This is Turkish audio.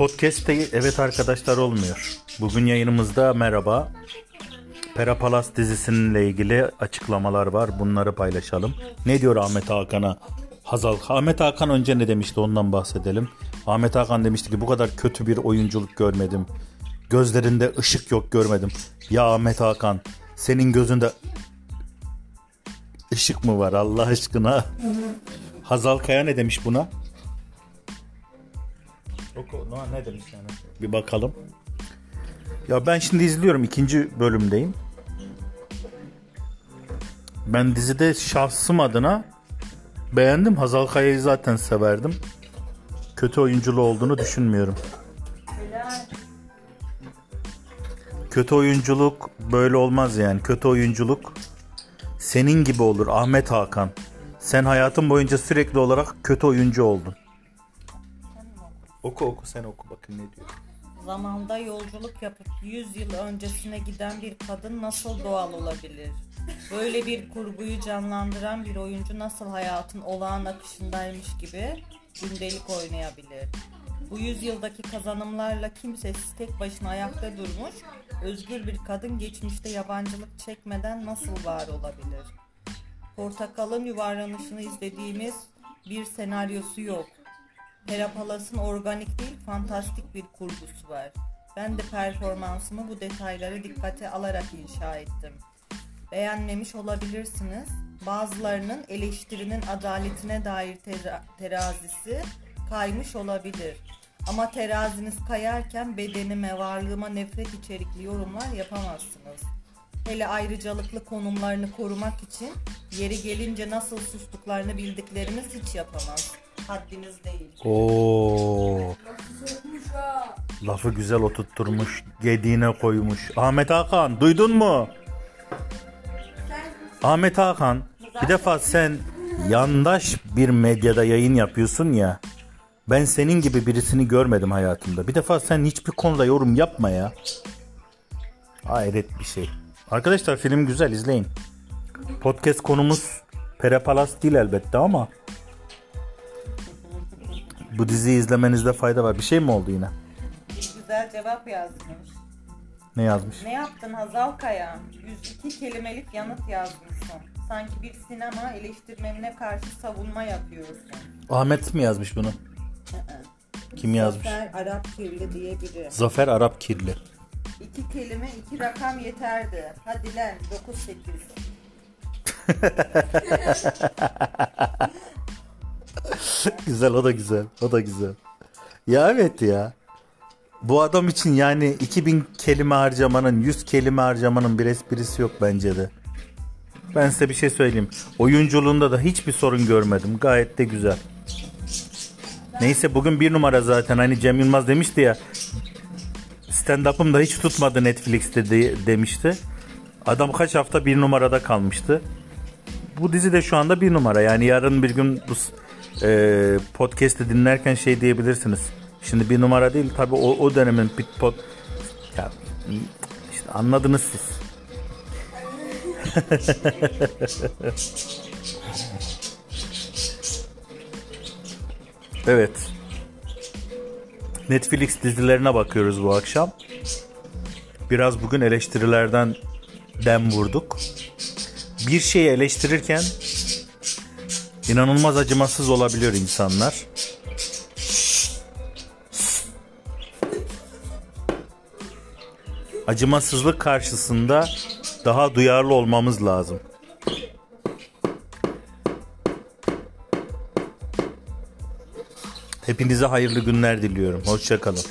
Podcast'te evet arkadaşlar olmuyor. Bugün yayınımızda merhaba. Perapalas dizisininle ilgili açıklamalar var. Bunları paylaşalım. Ne diyor Ahmet Hakan'a? Hazal. Ahmet Hakan önce ne demişti ondan bahsedelim. Ahmet Hakan demişti ki bu kadar kötü bir oyunculuk görmedim. Gözlerinde ışık yok görmedim. Ya Ahmet Hakan senin gözünde ışık mı var Allah aşkına? Hazal Kaya ne demiş buna? Oku, ne demiş yani? Bir bakalım. Ya ben şimdi izliyorum ikinci bölümdeyim. Ben dizide şahsım adına beğendim. Hazal Kaya'yı zaten severdim. Kötü oyunculuğu olduğunu düşünmüyorum. Kötü oyunculuk böyle olmaz yani. Kötü oyunculuk senin gibi olur Ahmet Hakan. Sen hayatın boyunca sürekli olarak kötü oyuncu oldun. Oku oku sen oku bakın ne diyor. Zamanda yolculuk yapıp 100 yıl öncesine giden bir kadın nasıl doğal olabilir? Böyle bir kurguyu canlandıran bir oyuncu nasıl hayatın olağan akışındaymış gibi gündelik oynayabilir? Bu yüzyıldaki kazanımlarla kimsesiz tek başına ayakta durmuş, özgür bir kadın geçmişte yabancılık çekmeden nasıl var olabilir? Portakalın yuvarlanışını izlediğimiz bir senaryosu yok. Perapalas'ın organik değil fantastik bir kurgusu var. Ben de performansımı bu detaylara dikkate alarak inşa ettim. Beğenmemiş olabilirsiniz. Bazılarının eleştirinin adaletine dair tera- terazisi kaymış olabilir. Ama teraziniz kayarken bedenime, varlığıma nefret içerikli yorumlar yapamazsınız. Hele ayrıcalıklı konumlarını korumak için yeri gelince nasıl sustuklarını bildikleriniz hiç yapamaz. Haddiniz değil. Oo. Lafı güzel oturtturmuş, gediğine koymuş. Ahmet Hakan duydun mu? Ahmet Hakan bir defa sen yandaş bir medyada yayın yapıyorsun ya. Ben senin gibi birisini görmedim hayatımda. Bir defa sen hiçbir konuda yorum yapma ya. Hayret bir şey. Arkadaşlar film güzel izleyin. Podcast konumuz Perepalas değil elbette ama bu diziyi izlemenizde fayda var. Bir şey mi oldu yine? Güzel cevap yazmış. Ne yazmış? Ne yaptın Hazal Kaya? 102 kelimelik yanıt yazmışsın. Sanki bir sinema eleştirmenine karşı savunma yapıyorsun. Ahmet mi yazmış bunu? Kim yazmış? Zafer Arap kirli diye biri. Zafer Arap Kirli. İki kelime iki rakam yeterdi. Hadi lan 9-8. güzel o da güzel. O da güzel. Ya evet ya. Bu adam için yani 2000 kelime harcamanın 100 kelime harcamanın bir esprisi yok bence de. Ben size bir şey söyleyeyim. Oyunculuğunda da hiçbir sorun görmedim. Gayet de güzel. Neyse bugün bir numara zaten. Hani Cem Yılmaz demişti ya. Stand-up'ım da hiç tutmadı Netflix'te de, demişti. Adam kaç hafta bir numarada kalmıştı. Bu dizi de şu anda bir numara. Yani yarın bir gün bu e, podcast'i dinlerken şey diyebilirsiniz. Şimdi bir numara değil tabi o, o dönemin pit pod ya, işte anladınız siz. evet. Netflix dizilerine bakıyoruz bu akşam. Biraz bugün eleştirilerden dem vurduk. Bir şeyi eleştirirken inanılmaz acımasız olabiliyor insanlar. Acımasızlık karşısında daha duyarlı olmamız lazım. Hepinize hayırlı günler diliyorum. Hoşçakalın.